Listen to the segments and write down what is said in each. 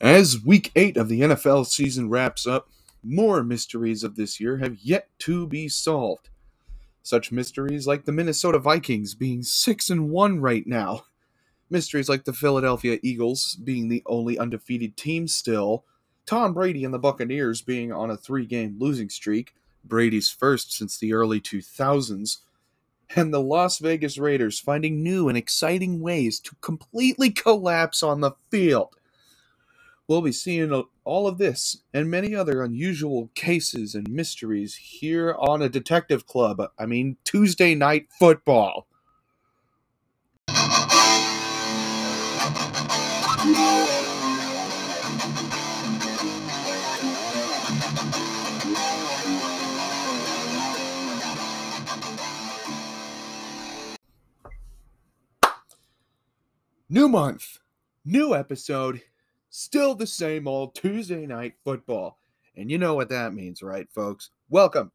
As week eight of the NFL season wraps up, more mysteries of this year have yet to be solved. Such mysteries like the Minnesota Vikings being 6 and 1 right now. Mysteries like the Philadelphia Eagles being the only undefeated team still. Tom Brady and the Buccaneers being on a three game losing streak, Brady's first since the early 2000s. And the Las Vegas Raiders finding new and exciting ways to completely collapse on the field. We'll be seeing all of this and many other unusual cases and mysteries here on a Detective Club. I mean, Tuesday Night Football. New month, new episode, still the same old Tuesday night football. And you know what that means, right, folks? Welcome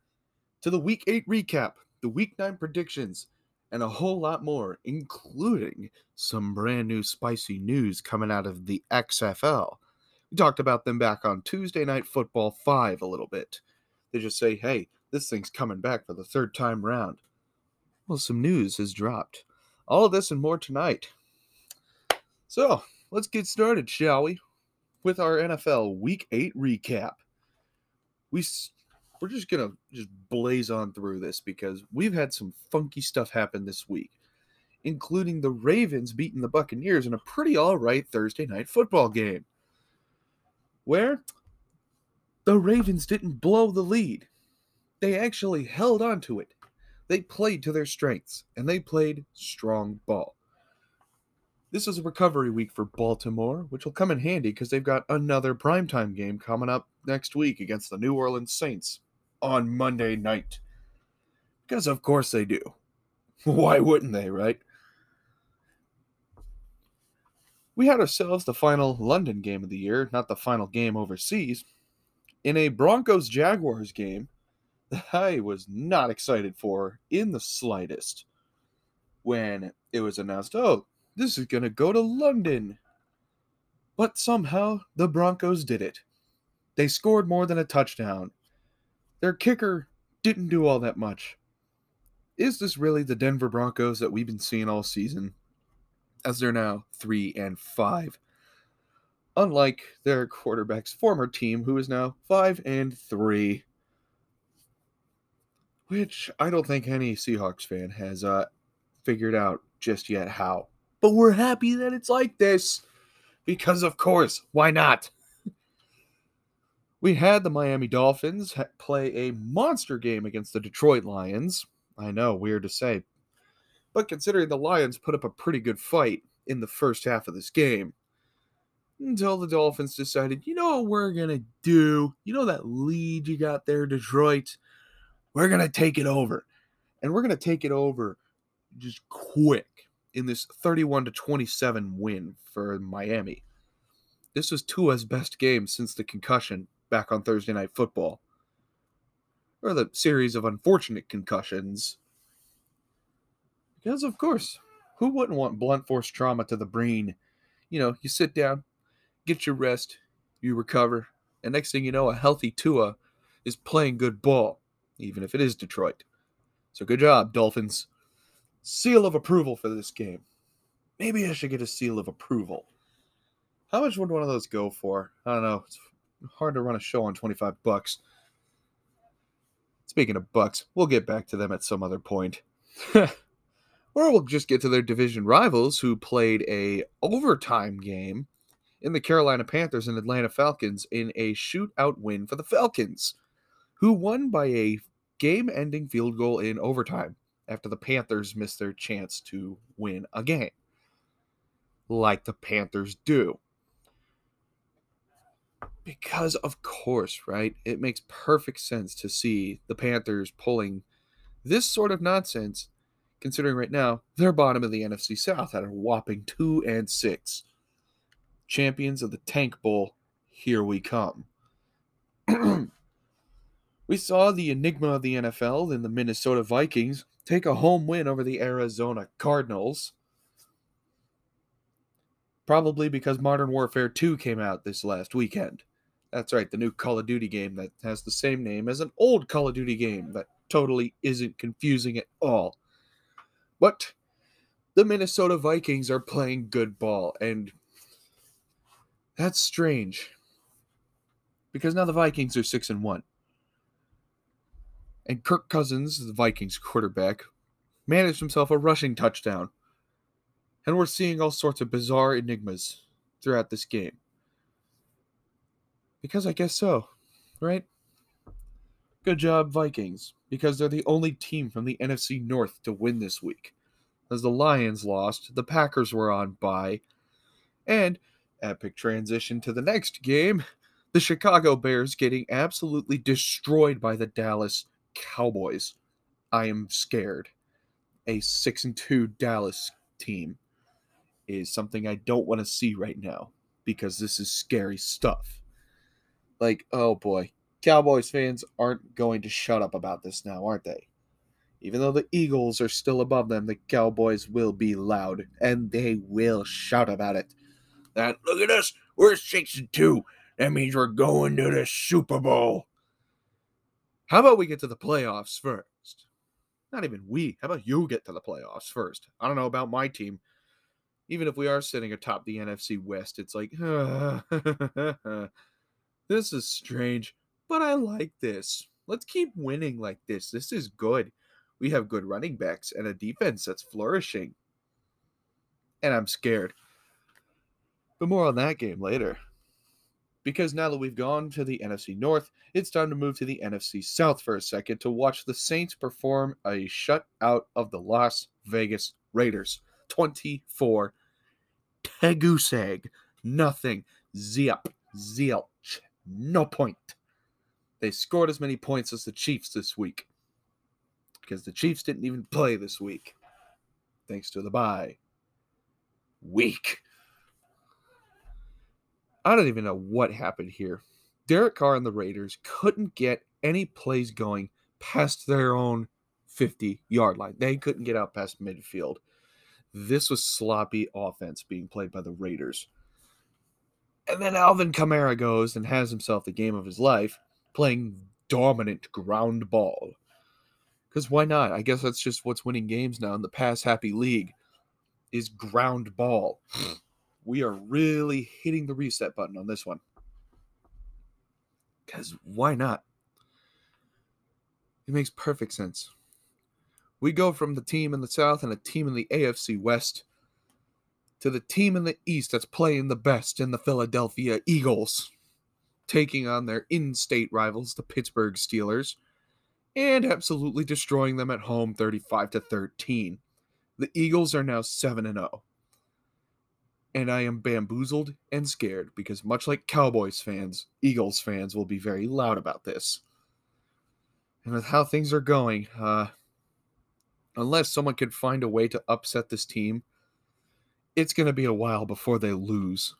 to the week eight recap, the week nine predictions, and a whole lot more, including some brand new spicy news coming out of the XFL. We talked about them back on Tuesday Night Football 5 a little bit. They just say, hey, this thing's coming back for the third time round. Well, some news has dropped. All of this and more tonight. So, let's get started, shall we? With our NFL Week 8 recap. We we're just to just blaze on through this because we've had some funky stuff happen this week, including the Ravens beating the Buccaneers in a pretty all right Thursday night football game. Where the Ravens didn't blow the lead. They actually held on to it. They played to their strengths and they played strong ball. This is a recovery week for Baltimore, which will come in handy because they've got another primetime game coming up next week against the New Orleans Saints on Monday night. Because, of course, they do. Why wouldn't they, right? We had ourselves the final London game of the year, not the final game overseas, in a Broncos Jaguars game that I was not excited for in the slightest when it was announced, oh, this is going to go to London. But somehow the Broncos did it. They scored more than a touchdown. Their kicker didn't do all that much. Is this really the Denver Broncos that we've been seeing all season? As they're now 3 and 5. Unlike their quarterback's former team, who is now 5 and 3. Which I don't think any Seahawks fan has uh, figured out just yet how but we're happy that it's like this because, of course, why not? we had the Miami Dolphins play a monster game against the Detroit Lions. I know, weird to say. But considering the Lions put up a pretty good fight in the first half of this game, until the Dolphins decided, you know what we're going to do? You know that lead you got there, Detroit? We're going to take it over. And we're going to take it over just quick in this 31 to 27 win for Miami. This was Tua's best game since the concussion back on Thursday Night Football. Or the series of unfortunate concussions. Because, of course, who wouldn't want blunt force trauma to the brain? You know, you sit down, get your rest, you recover, and next thing you know, a healthy Tua is playing good ball, even if it is Detroit. So good job, Dolphins seal of approval for this game. Maybe I should get a seal of approval. How much would one of those go for? I don't know. It's hard to run a show on 25 bucks. Speaking of bucks, we'll get back to them at some other point. or we'll just get to their division rivals who played a overtime game in the Carolina Panthers and Atlanta Falcons in a shootout win for the Falcons, who won by a game-ending field goal in overtime after the Panthers missed their chance to win a game, like the Panthers do. Because, of course, right? It makes perfect sense to see the Panthers pulling this sort of nonsense, considering right now they're bottom of the NFC South at a whopping 2 and 6. Champions of the Tank Bowl, here we come. we saw the enigma of the NFL in the Minnesota Vikings take a home win over the Arizona Cardinals. Probably because Modern Warfare 2 came out this last weekend. That's right, the new Call of Duty game that has the same name as an old Call of Duty game that totally isn't confusing at all. But the Minnesota Vikings are playing good ball, and that's strange. Because now the Vikings are 6 and 1. And Kirk Cousins, the Vikings quarterback, managed himself a rushing touchdown. And we're seeing all sorts of bizarre enigmas throughout this game. Because I guess so, right? Good job, Vikings, because they're the only team from the NFC North to win this week. As the Lions lost, the Packers were on bye. And, epic transition to the next game, the Chicago Bears getting absolutely destroyed by the Dallas Cowboys. I am scared. A 6 and 2 Dallas team is something I don't want to see right now because this is scary stuff. Like, oh boy, Cowboys fans aren't going to shut up about this now, aren't they? Even though the Eagles are still above them, the Cowboys will be loud and they will shout about it. That look at us, we're six and two. That means we're going to the Super Bowl. How about we get to the playoffs first? Not even we. How about you get to the playoffs first? I don't know about my team. Even if we are sitting atop the NFC West, it's like, this is strange, but I like this. Let's keep winning like this. This is good. We have good running backs and a defense that's flourishing. And I'm scared. But more on that game later. Because now that we've gone to the NFC North, it's time to move to the NFC South for a second to watch the Saints perform a shutout of the Las Vegas Raiders. 24 Teguseg. Nothing. Ziap. Zilch. No point. They scored as many points as the Chiefs this week because the Chiefs didn't even play this week, thanks to the bye. Week. I don't even know what happened here. Derek Carr and the Raiders couldn't get any plays going past their own 50 yard line. They couldn't get out past midfield. This was sloppy offense being played by the Raiders. And then Alvin Kamara goes and has himself the game of his life, playing dominant ground ball. Because why not? I guess that's just what's winning games now in the pass happy league is ground ball. We are really hitting the reset button on this one. Because why not? It makes perfect sense. We go from the team in the South and a team in the AFC West to the team in the East that's playing the best in the Philadelphia Eagles, taking on their in state rivals, the Pittsburgh Steelers and absolutely destroying them at home 35 to 13. The Eagles are now 7 and 0. And I am bamboozled and scared because much like Cowboys fans, Eagles fans will be very loud about this. And with how things are going, uh unless someone can find a way to upset this team, it's going to be a while before they lose.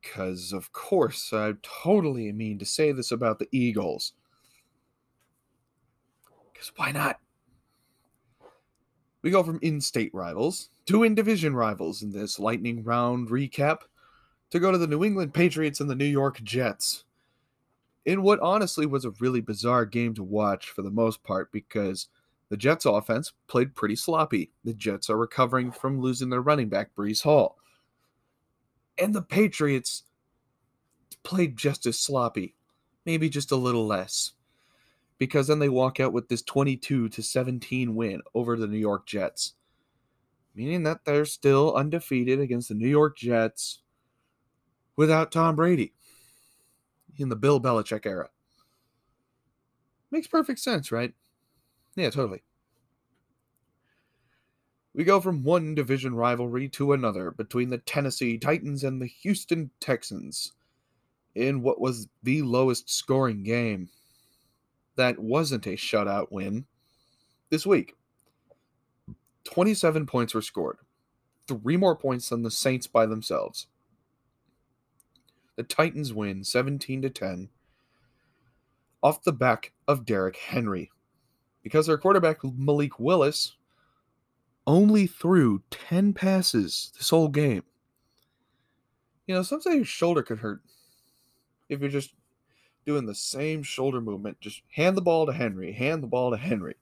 Because, of course, I totally mean to say this about the Eagles. Because why not? We go from in state rivals to in division rivals in this lightning round recap to go to the New England Patriots and the New York Jets. In what honestly was a really bizarre game to watch for the most part because the Jets offense played pretty sloppy. The Jets are recovering from losing their running back, Breece Hall. And the Patriots played just as sloppy, maybe just a little less because then they walk out with this 22 to 17 win over the New York Jets, meaning that they're still undefeated against the New York Jets without Tom Brady in the Bill Belichick era. Makes perfect sense, right? Yeah, totally. We go from one division rivalry to another between the Tennessee Titans and the Houston Texans in what was the lowest scoring game that wasn't a shutout win this week. 27 points were scored, three more points than the Saints by themselves. The Titans win 17 to 10 off the back of Derrick Henry because their quarterback Malik Willis only threw 10 passes this whole game. You know, sometimes your shoulder could hurt if you're just doing the same shoulder movement. Just hand the ball to Henry, hand the ball to Henry.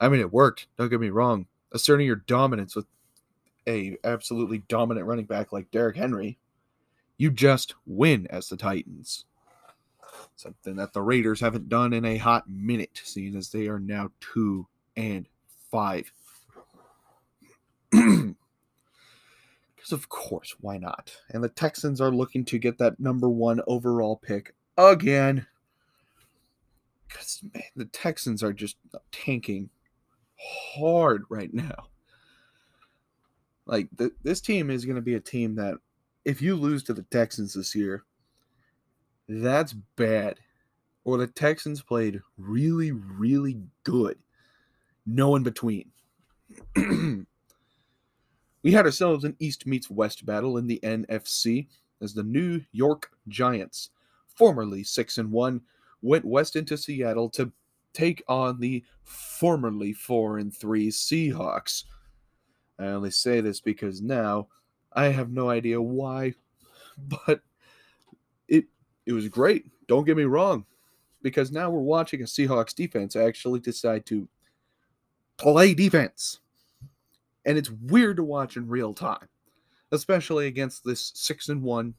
I mean, it worked. Don't get me wrong. Asserting your dominance with a absolutely dominant running back like Derrick Henry, you just win as the Titans. Something that the Raiders haven't done in a hot minute, seeing as they are now two and five. Because of course, why not? And the Texans are looking to get that number one overall pick again. Because man, the Texans are just tanking hard right now. Like th- this team is going to be a team that, if you lose to the Texans this year, that's bad. Or the Texans played really, really good. No in between. we had ourselves an East meets West battle in the NFC as the New York Giants, formerly 6 and 1, went west into Seattle to take on the formerly 4 and 3 Seahawks. I only say this because now I have no idea why, but it it was great. Don't get me wrong, because now we're watching a Seahawks defense actually decide to play defense. And it's weird to watch in real time, especially against this 6 and 1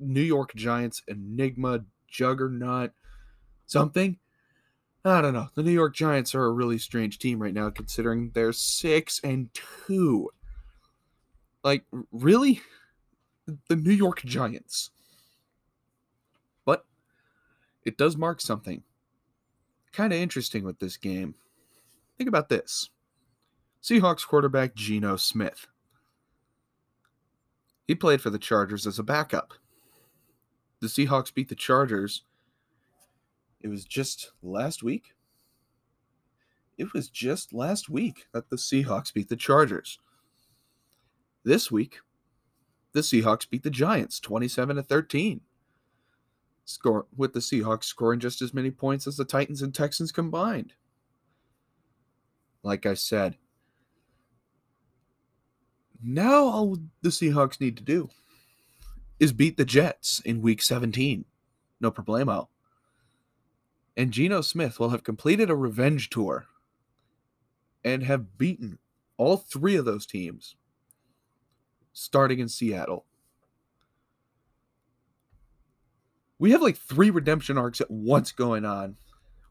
New York Giants enigma juggernaut something. I don't know. The New York Giants are a really strange team right now, considering they're six and two. Like, really? The New York Giants. But it does mark something kind of interesting with this game. Think about this Seahawks quarterback Geno Smith. He played for the Chargers as a backup. The Seahawks beat the Chargers it was just last week. It was just last week that the Seahawks beat the Chargers. This week, the Seahawks beat the Giants 27 to 13. Score with the Seahawks scoring just as many points as the Titans and Texans combined. Like I said, now all the Seahawks need to do is beat the Jets in week 17. No problemo and Geno Smith will have completed a revenge tour and have beaten all three of those teams starting in Seattle. We have like three redemption arcs at once going on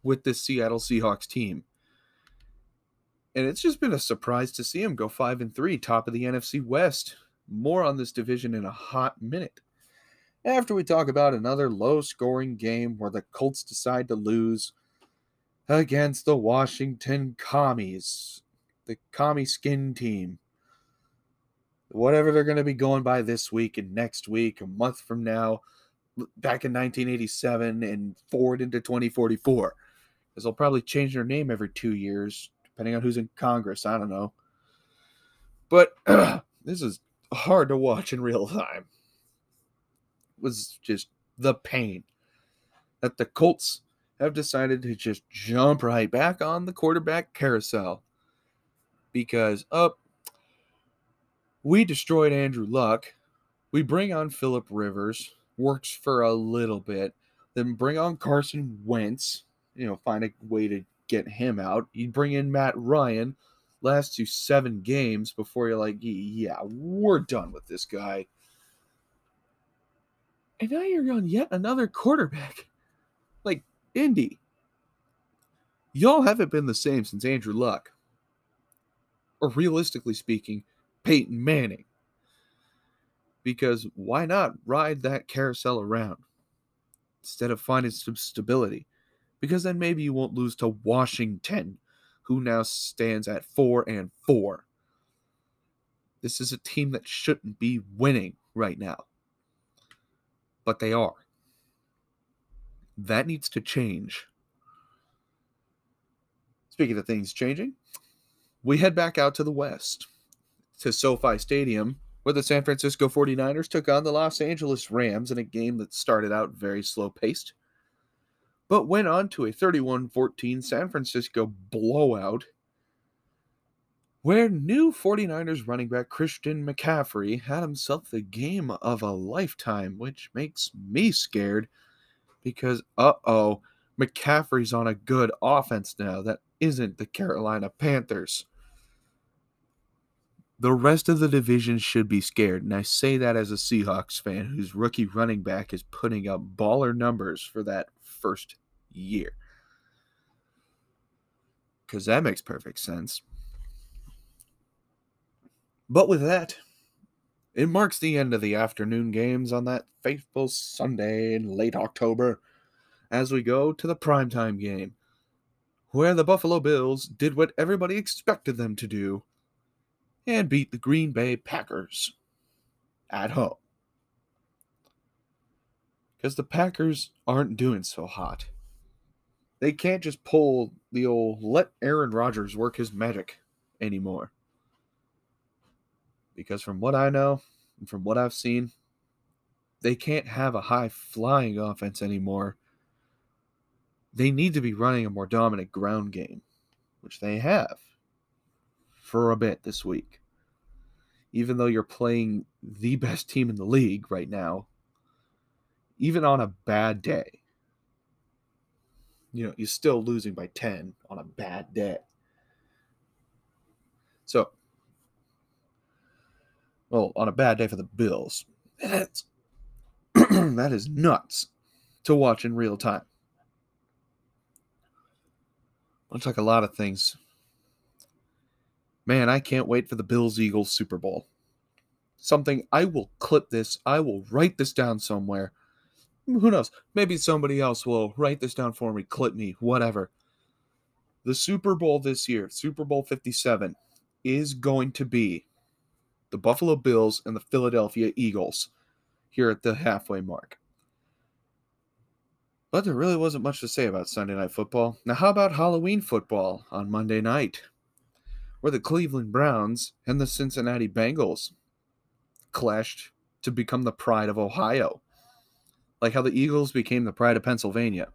with this Seattle Seahawks team. And it's just been a surprise to see him go 5 and 3, top of the NFC West. More on this division in a hot minute after we talk about another low scoring game where the Colts decide to lose against the Washington Commies, the Commie Skin team. Whatever they're going to be going by this week and next week, a month from now, back in 1987 and forward into 2044. Because they'll probably change their name every two years, depending on who's in Congress. I don't know. But this is hard to watch in real time was just the pain that the Colts have decided to just jump right back on the quarterback carousel because up oh, we destroyed Andrew Luck. We bring on Philip Rivers, works for a little bit, then bring on Carson Wentz, you know, find a way to get him out. You bring in Matt Ryan, lasts you seven games before you're like, yeah, we're done with this guy. And now you're on yet another quarterback. Like Indy. Y'all haven't been the same since Andrew Luck. Or realistically speaking, Peyton Manning. Because why not ride that carousel around instead of finding some stability? Because then maybe you won't lose to Washington, who now stands at 4 and 4. This is a team that shouldn't be winning right now but they are. That needs to change. Speaking of things changing, we head back out to the west to SoFi Stadium, where the San Francisco 49ers took on the Los Angeles Rams in a game that started out very slow paced, but went on to a 31 14 San Francisco blowout where new 49ers running back Christian McCaffrey had himself the game of a lifetime, which makes me scared because, uh oh, McCaffrey's on a good offense now that isn't the Carolina Panthers. The rest of the division should be scared, and I say that as a Seahawks fan whose rookie running back is putting up baller numbers for that first year. Because that makes perfect sense. But with that, it marks the end of the afternoon games on that faithful Sunday in late October as we go to the primetime game, where the Buffalo Bills did what everybody expected them to do and beat the Green Bay Packers at home. Because the Packers aren't doing so hot. They can't just pull the old let Aaron Rodgers work his magic anymore. Because from what I know and from what I've seen, they can't have a high flying offense anymore. They need to be running a more dominant ground game, which they have for a bit this week. Even though you're playing the best team in the league right now, even on a bad day, you know, you're still losing by 10 on a bad day. So, well, on a bad day for the Bills. That's that is nuts to watch in real time. Looks like a lot of things. Man, I can't wait for the Bills Eagles Super Bowl. Something I will clip this, I will write this down somewhere. Who knows? Maybe somebody else will write this down for me, clip me, whatever. The Super Bowl this year, Super Bowl 57, is going to be the Buffalo Bills and the Philadelphia Eagles here at the halfway mark. But there really wasn't much to say about Sunday Night Football. Now, how about Halloween football on Monday night, where the Cleveland Browns and the Cincinnati Bengals clashed to become the pride of Ohio, like how the Eagles became the pride of Pennsylvania.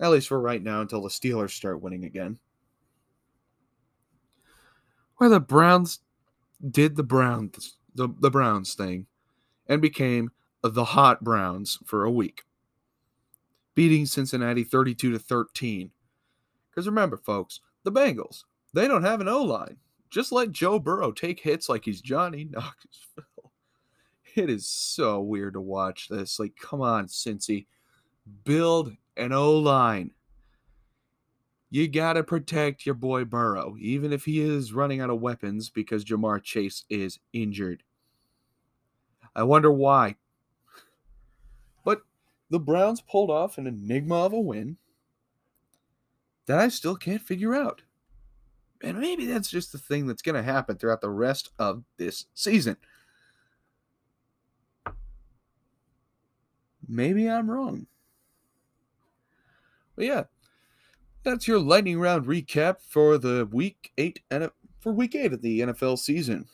At least for right now, until the Steelers start winning again. Where the Browns did the Browns the, the Browns thing and became the Hot Browns for a week, beating Cincinnati 32 to 13. Because remember, folks, the Bengals, they don't have an O line. Just let Joe Burrow take hits like he's Johnny Knoxville. It is so weird to watch this. Like, come on, Cincy. Build an O line you got to protect your boy Burrow, even if he is running out of weapons because Jamar Chase is injured. I wonder why. But the Browns pulled off an enigma of a win that I still can't figure out. And maybe that's just the thing that's going to happen throughout the rest of this season. Maybe I'm wrong. But yeah, that's your lightning round recap for the week eight and for week eight of the NFL season.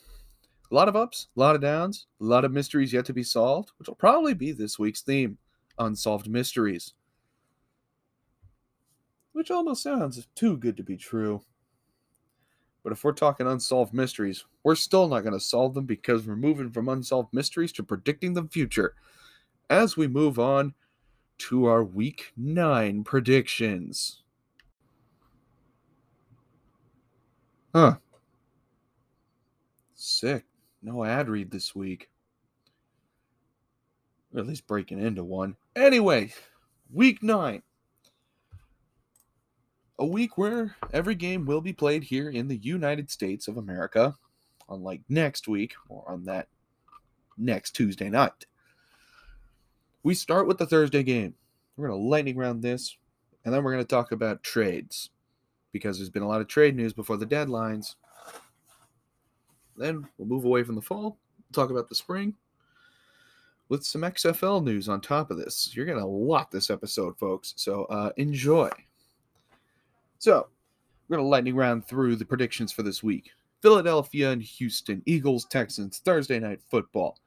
A lot of ups, a lot of downs, a lot of mysteries yet to be solved, which will probably be this week's theme unsolved mysteries. Which almost sounds too good to be true. But if we're talking unsolved mysteries, we're still not going to solve them because we're moving from unsolved mysteries to predicting the future as we move on to our week nine predictions. Huh. Sick. No ad read this week. Or at least breaking into one. Anyway, week nine. A week where every game will be played here in the United States of America, unlike next week or on that next Tuesday night. We start with the Thursday game. We're going to lightning round this, and then we're going to talk about trades because there's been a lot of trade news before the deadlines. Then we'll move away from the fall, talk about the spring with some XFL news on top of this. You're going to lot this episode, folks. So uh, enjoy. So we're going to lightning round through the predictions for this week. Philadelphia and Houston, Eagles, Texans, Thursday night football.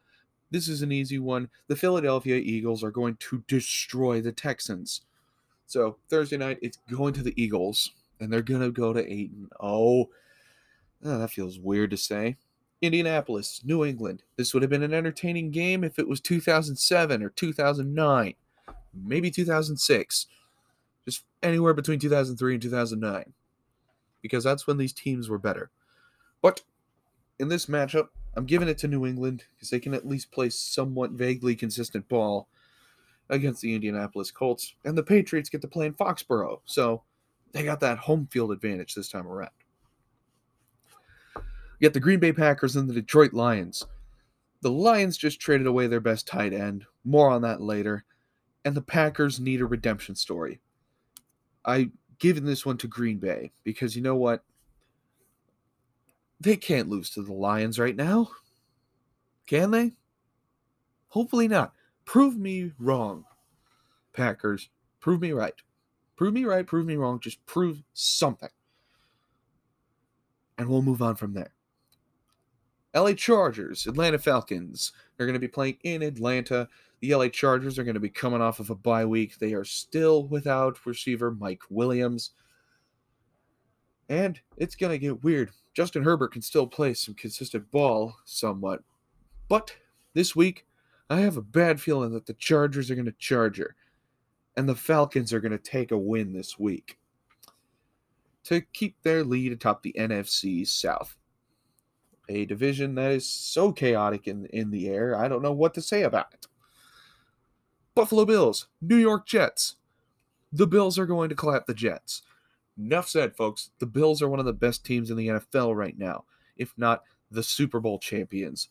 This is an easy one. The Philadelphia Eagles are going to destroy the Texans. So Thursday night, it's going to the Eagles and they're gonna go to eight and oh, Oh, that feels weird to say. Indianapolis, New England. This would have been an entertaining game if it was 2007 or 2009, maybe 2006. Just anywhere between 2003 and 2009. Because that's when these teams were better. But in this matchup, I'm giving it to New England because they can at least play somewhat vaguely consistent ball against the Indianapolis Colts. And the Patriots get to play in Foxborough. So they got that home field advantage this time around. Yet the Green Bay Packers and the Detroit Lions. The Lions just traded away their best tight end. More on that later. And the Packers need a redemption story. I given this one to Green Bay because you know what? They can't lose to the Lions right now. Can they? Hopefully not. Prove me wrong, Packers. Prove me right. Prove me right, prove me wrong. Just prove something. And we'll move on from there. LA Chargers, Atlanta Falcons. They're going to be playing in Atlanta. The LA Chargers are going to be coming off of a bye week. They are still without receiver Mike Williams. And it's going to get weird. Justin Herbert can still play some consistent ball somewhat. But this week, I have a bad feeling that the Chargers are going to charger. And the Falcons are going to take a win this week to keep their lead atop the NFC South a division that is so chaotic in, in the air. I don't know what to say about it. Buffalo Bills, New York Jets. The Bills are going to clap the Jets. Enough said, folks. The Bills are one of the best teams in the NFL right now, if not the Super Bowl champions.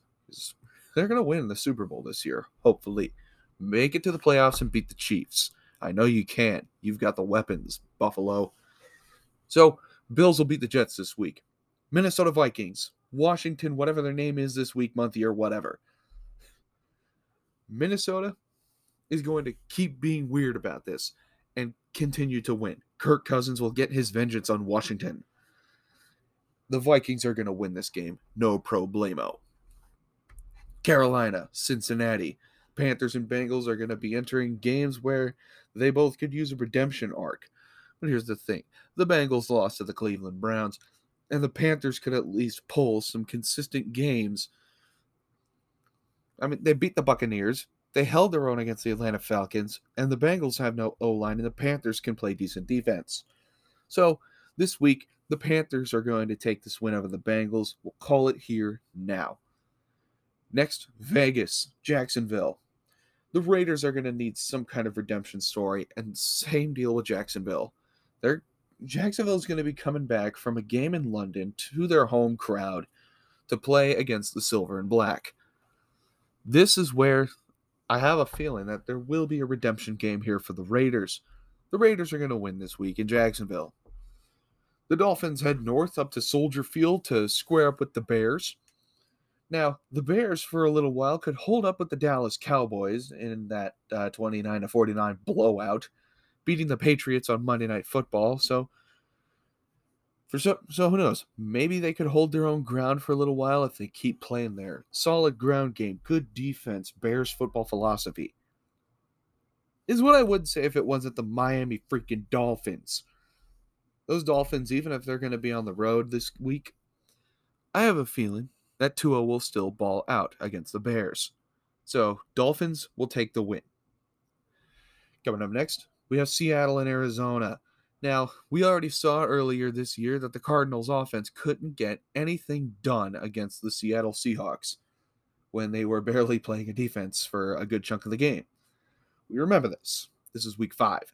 They're going to win the Super Bowl this year, hopefully. Make it to the playoffs and beat the Chiefs. I know you can. You've got the weapons, Buffalo. So, Bills will beat the Jets this week. Minnesota Vikings. Washington, whatever their name is this week, month, year, whatever. Minnesota is going to keep being weird about this and continue to win. Kirk Cousins will get his vengeance on Washington. The Vikings are going to win this game, no problemo. Carolina, Cincinnati. Panthers and Bengals are going to be entering games where they both could use a redemption arc. But here's the thing the Bengals lost to the Cleveland Browns and the Panthers could at least pull some consistent games. I mean, they beat the Buccaneers. They held their own against the Atlanta Falcons, and the Bengals have no O line, and the Panthers can play decent defense. So this week, the Panthers are going to take this win over the Bengals. We'll call it here now. Next, Vegas, Jacksonville. The Raiders are going to need some kind of redemption story, and same deal with Jacksonville. They're Jacksonville is going to be coming back from a game in London to their home crowd to play against the Silver and Black. This is where I have a feeling that there will be a redemption game here for the Raiders. The Raiders are going to win this week in Jacksonville. The Dolphins head north up to Soldier Field to square up with the Bears. Now, the Bears for a little while could hold up with the Dallas Cowboys in that uh, 29 to 49 blowout beating the Patriots on Monday Night Football. So, for so, so who knows? Maybe they could hold their own ground for a little while if they keep playing their solid ground game, good defense, Bears football philosophy. Is what I would say if it wasn't the Miami freaking Dolphins. Those Dolphins, even if they're going to be on the road this week, I have a feeling that Tua will still ball out against the Bears. So, Dolphins will take the win. Coming up next, we have Seattle and Arizona. Now, we already saw earlier this year that the Cardinals offense couldn't get anything done against the Seattle Seahawks when they were barely playing a defense for a good chunk of the game. We remember this. This is week five.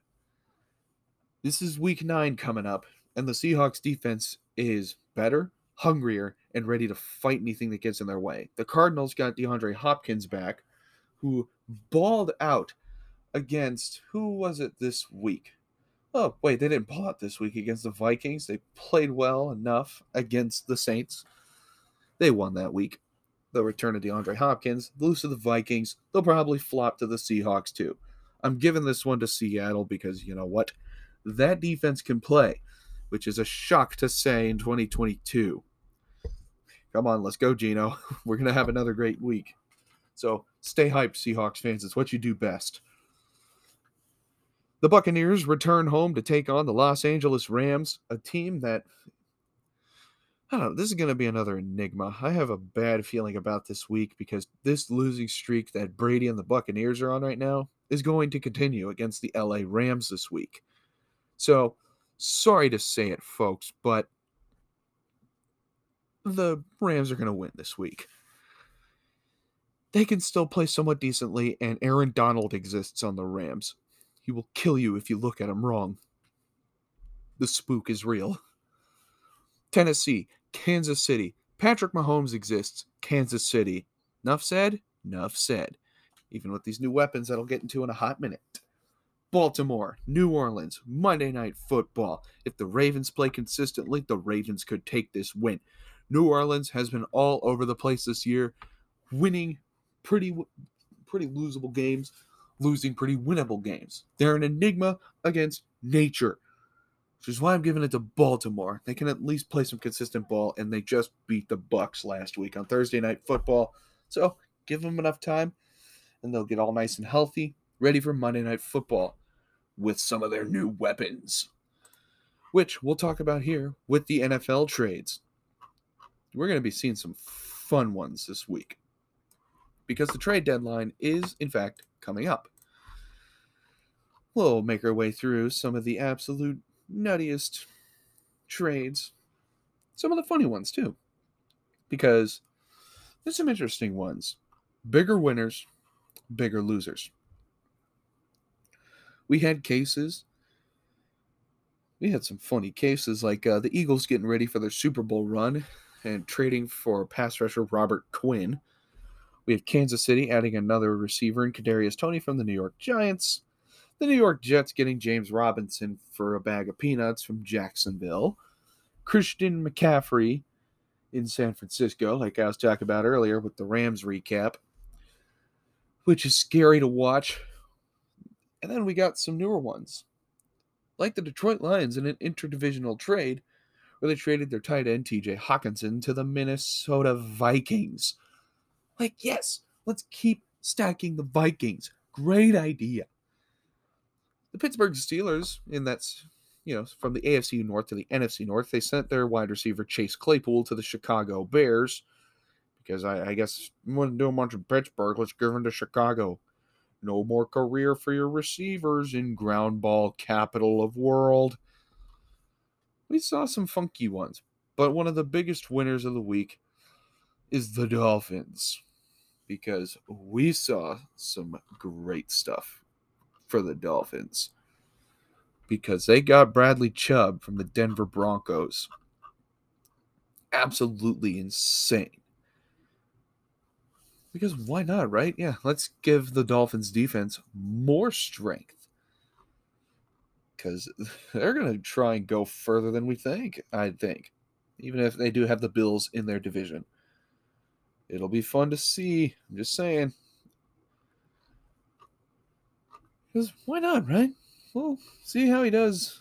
This is week nine coming up, and the Seahawks defense is better, hungrier, and ready to fight anything that gets in their way. The Cardinals got DeAndre Hopkins back, who balled out against who was it this week? Oh, wait, they didn't pull out this week against the Vikings. They played well enough against the Saints. They won that week. The return of DeAndre Hopkins, lose to the Vikings. They'll probably flop to the Seahawks too. I'm giving this one to Seattle because you know what? That defense can play, which is a shock to say in 2022. Come on, let's go, Geno. We're going to have another great week. So stay hyped, Seahawks fans. It's what you do best. The Buccaneers return home to take on the Los Angeles Rams, a team that I don't know. This is going to be another enigma. I have a bad feeling about this week because this losing streak that Brady and the Buccaneers are on right now is going to continue against the LA Rams this week. So, sorry to say it, folks, but the Rams are going to win this week. They can still play somewhat decently, and Aaron Donald exists on the Rams. He will kill you if you look at him wrong. The spook is real. Tennessee, Kansas City. Patrick Mahomes exists. Kansas City. Enough said? Enough said. Even with these new weapons that I'll get into in a hot minute. Baltimore, New Orleans, Monday Night Football. If the Ravens play consistently, the Ravens could take this win. New Orleans has been all over the place this year, winning pretty pretty losable games, losing pretty winnable games. They're an enigma against nature which is why I'm giving it to Baltimore. They can at least play some consistent ball, and they just beat the Bucks last week on Thursday Night Football. So give them enough time, and they'll get all nice and healthy, ready for Monday Night Football with some of their new weapons, which we'll talk about here with the NFL trades. We're going to be seeing some fun ones this week because the trade deadline is, in fact, coming up. We'll make our way through some of the absolute nuttiest trades. Some of the funny ones too. Because there's some interesting ones. Bigger winners, bigger losers. We had cases. We had some funny cases like uh, the Eagles getting ready for their Super Bowl run and trading for pass rusher Robert Quinn. We have Kansas City adding another receiver in Kadarius Toney from the New York Giants the New York Jets getting James Robinson for a bag of peanuts from Jacksonville, Christian McCaffrey in San Francisco, like I was talking about earlier with the Rams recap, which is scary to watch. And then we got some newer ones, like the Detroit Lions in an interdivisional trade where they traded their tight end TJ Hockenson to the Minnesota Vikings. Like, yes, let's keep stacking the Vikings. Great idea the Pittsburgh Steelers, in that's you know from the AFC North to the NFC North, they sent their wide receiver Chase Claypool to the Chicago Bears because I, I guess to do bunch of Pittsburgh. Let's give him to Chicago. No more career for your receivers in ground ball capital of world. We saw some funky ones, but one of the biggest winners of the week is the Dolphins because we saw some great stuff for the Dolphins because they got Bradley Chubb from the Denver Broncos. Absolutely insane. Because why not, right? Yeah, let's give the Dolphins defense more strength. Because they're going to try and go further than we think, I think. Even if they do have the Bills in their division. It'll be fun to see. I'm just saying. Because why not, right? Well, see how he does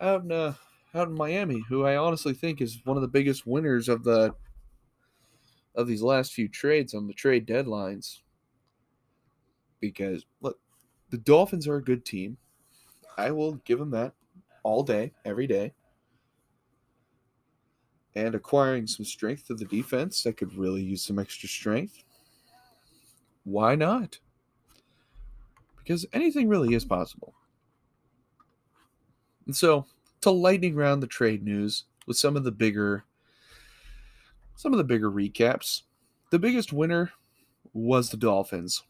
out in uh, out in Miami, who I honestly think is one of the biggest winners of the of these last few trades on the trade deadlines. Because look, the Dolphins are a good team. I will give them that all day, every day. And acquiring some strength to the defense that could really use some extra strength. Why not? because anything really is possible. And so, to lightning round the trade news with some of the bigger some of the bigger recaps. The biggest winner was the Dolphins.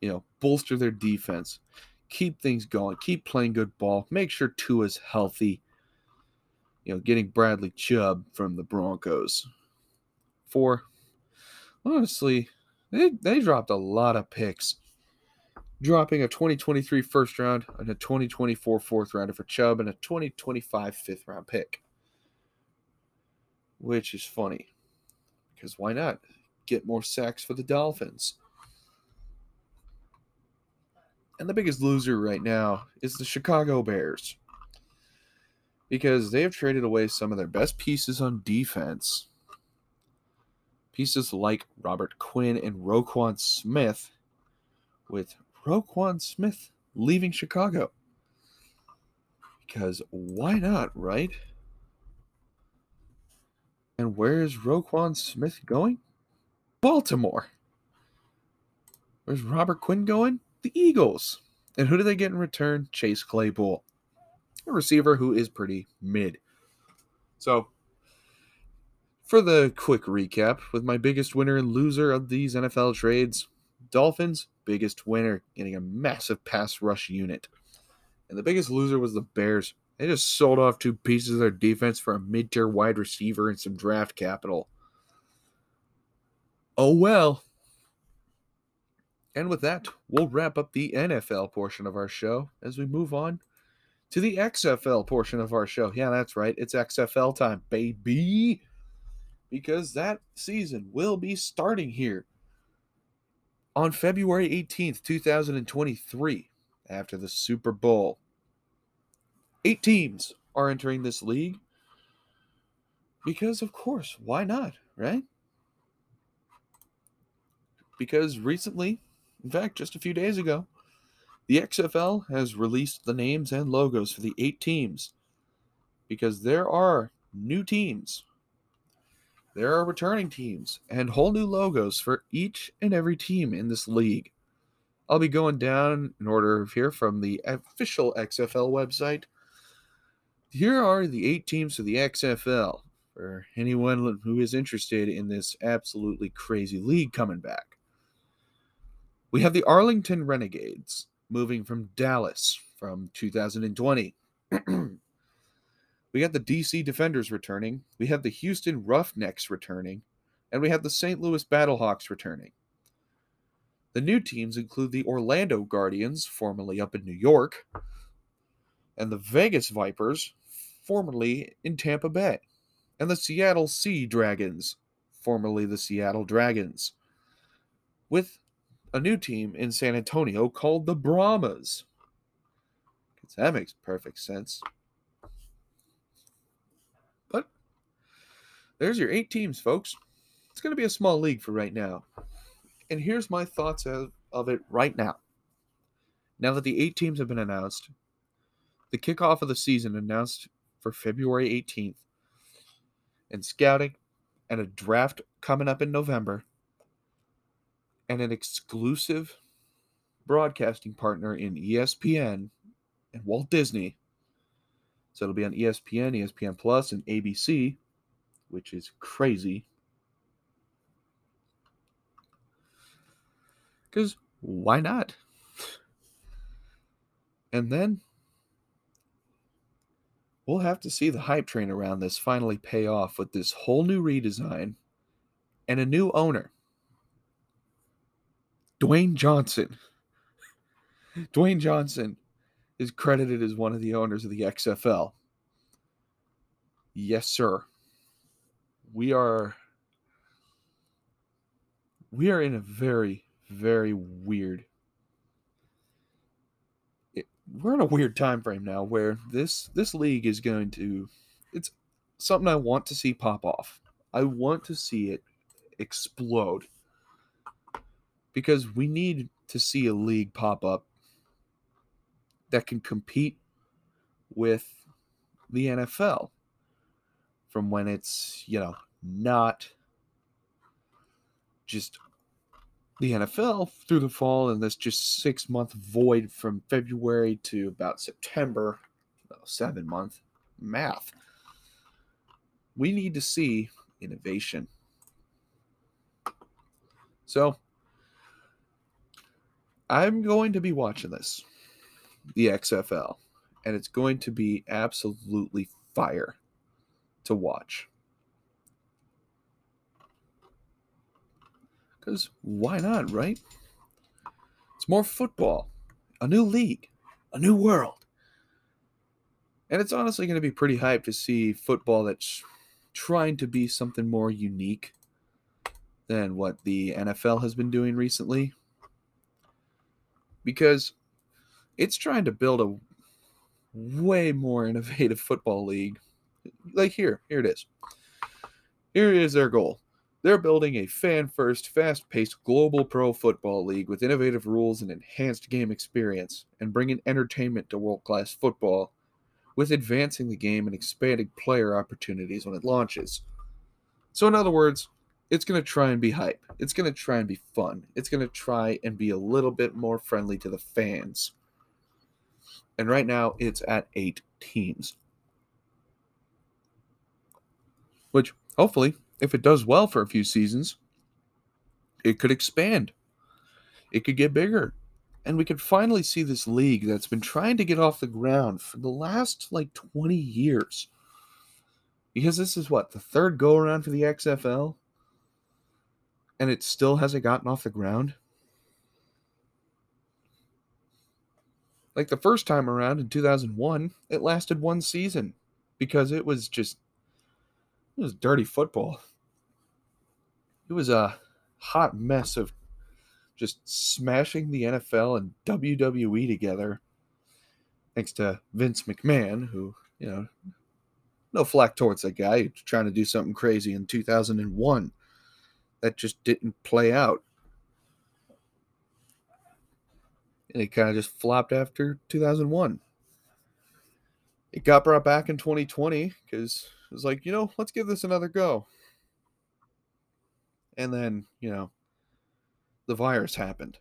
You know, bolster their defense, keep things going, keep playing good ball, make sure Tua's healthy. You know, getting Bradley Chubb from the Broncos. For honestly, they, they dropped a lot of picks dropping a 2023 first round and a 2024 fourth rounder for Chubb and a 2025 fifth round pick. Which is funny because why not get more sacks for the Dolphins? And the biggest loser right now is the Chicago Bears because they have traded away some of their best pieces on defense. Pieces like Robert Quinn and Roquan Smith with Roquan Smith leaving Chicago. Because why not, right? And where is Roquan Smith going? Baltimore. Where's Robert Quinn going? The Eagles. And who do they get in return? Chase Claypool, a receiver who is pretty mid. So, for the quick recap, with my biggest winner and loser of these NFL trades, Dolphins, biggest winner, getting a massive pass rush unit. And the biggest loser was the Bears. They just sold off two pieces of their defense for a mid tier wide receiver and some draft capital. Oh well. And with that, we'll wrap up the NFL portion of our show as we move on to the XFL portion of our show. Yeah, that's right. It's XFL time, baby. Because that season will be starting here on February 18th, 2023, after the Super Bowl. Eight teams are entering this league because, of course, why not, right? Because recently, in fact, just a few days ago, the XFL has released the names and logos for the eight teams because there are new teams, there are returning teams, and whole new logos for each and every team in this league. I'll be going down in order of here from the official XFL website. Here are the eight teams for the XFL for anyone who is interested in this absolutely crazy league coming back. We have the Arlington Renegades moving from Dallas from 2020. we got the DC Defenders returning. We have the Houston Roughnecks returning. And we have the St. Louis Battlehawks returning. The new teams include the Orlando Guardians, formerly up in New York, and the Vegas Vipers, formerly in Tampa Bay, and the Seattle Sea Dragons, formerly the Seattle Dragons, with a new team in San Antonio called the Brahmas. That makes perfect sense. But there's your eight teams, folks. It's going to be a small league for right now. And here's my thoughts of, of it right now. Now that the eight teams have been announced, the kickoff of the season announced for February 18th, and scouting and a draft coming up in November and an exclusive broadcasting partner in ESPN and Walt Disney. So it'll be on ESPN, ESPN Plus, and ABC, which is crazy. Because why not? And then we'll have to see the hype train around this finally pay off with this whole new redesign and a new owner. Dwayne Johnson. Dwayne Johnson is credited as one of the owners of the XFL. Yes, sir. We are we are in a very very weird it, we're in a weird time frame now where this this league is going to it's something I want to see pop off. I want to see it explode because we need to see a league pop up that can compete with the NFL from when it's, you know, not just the NFL through the fall and this just six month void from February to about September, seven month math. We need to see innovation. So I'm going to be watching this, the XFL, and it's going to be absolutely fire to watch. Because why not, right? It's more football, a new league, a new world. And it's honestly going to be pretty hype to see football that's trying to be something more unique than what the NFL has been doing recently because it's trying to build a way more innovative football league. Like here, here it is. Here is their goal. They're building a fan first, fast paced global pro football league with innovative rules and enhanced game experience, and bringing entertainment to world class football with advancing the game and expanding player opportunities when it launches. So, in other words, it's going to try and be hype. It's going to try and be fun. It's going to try and be a little bit more friendly to the fans. And right now, it's at eight teams. Which, hopefully, if it does well for a few seasons, it could expand. It could get bigger. And we could finally see this league that's been trying to get off the ground for the last like 20 years. Because this is what, the third go around for the XFL? And it still hasn't gotten off the ground? Like the first time around in 2001, it lasted one season because it was just it was dirty football. It was a hot mess of just smashing the NFL and WWE together. Thanks to Vince McMahon, who, you know, no flack towards that guy trying to do something crazy in 2001 that just didn't play out. And it kind of just flopped after 2001. It got brought back in 2020 because it was like, you know, let's give this another go. And then, you know, the virus happened.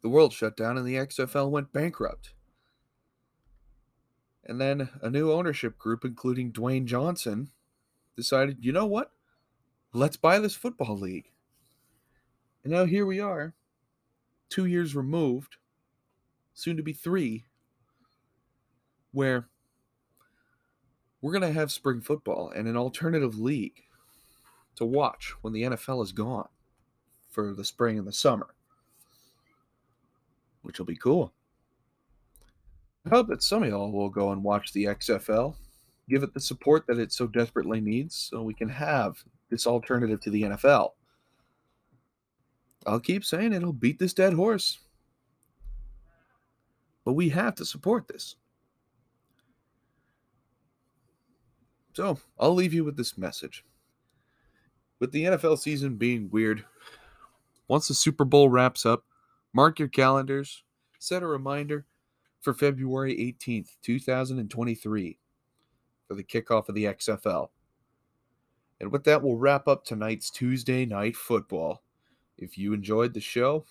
The world shut down and the XFL went bankrupt. And then a new ownership group, including Dwayne Johnson, decided, you know what? Let's buy this football league. And now here we are, two years removed, soon to be three, where we're going to have spring football and an alternative league to watch when the NFL is gone for the spring and the summer, which will be cool. I hope that some of y'all will go and watch the XFL, give it the support that it so desperately needs so we can have this alternative to the NFL. I'll keep saying it'll beat this dead horse. But we have to support this. So I'll leave you with this message. With the NFL season being weird, once the Super Bowl wraps up, mark your calendars, set a reminder for February 18th, 2023, for the kickoff of the XFL. And with that, we'll wrap up tonight's Tuesday night football. If you enjoyed the show,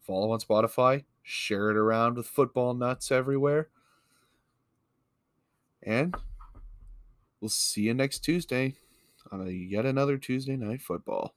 follow on Spotify, share it around with football nuts everywhere. And we'll see you next Tuesday on a yet another Tuesday night football.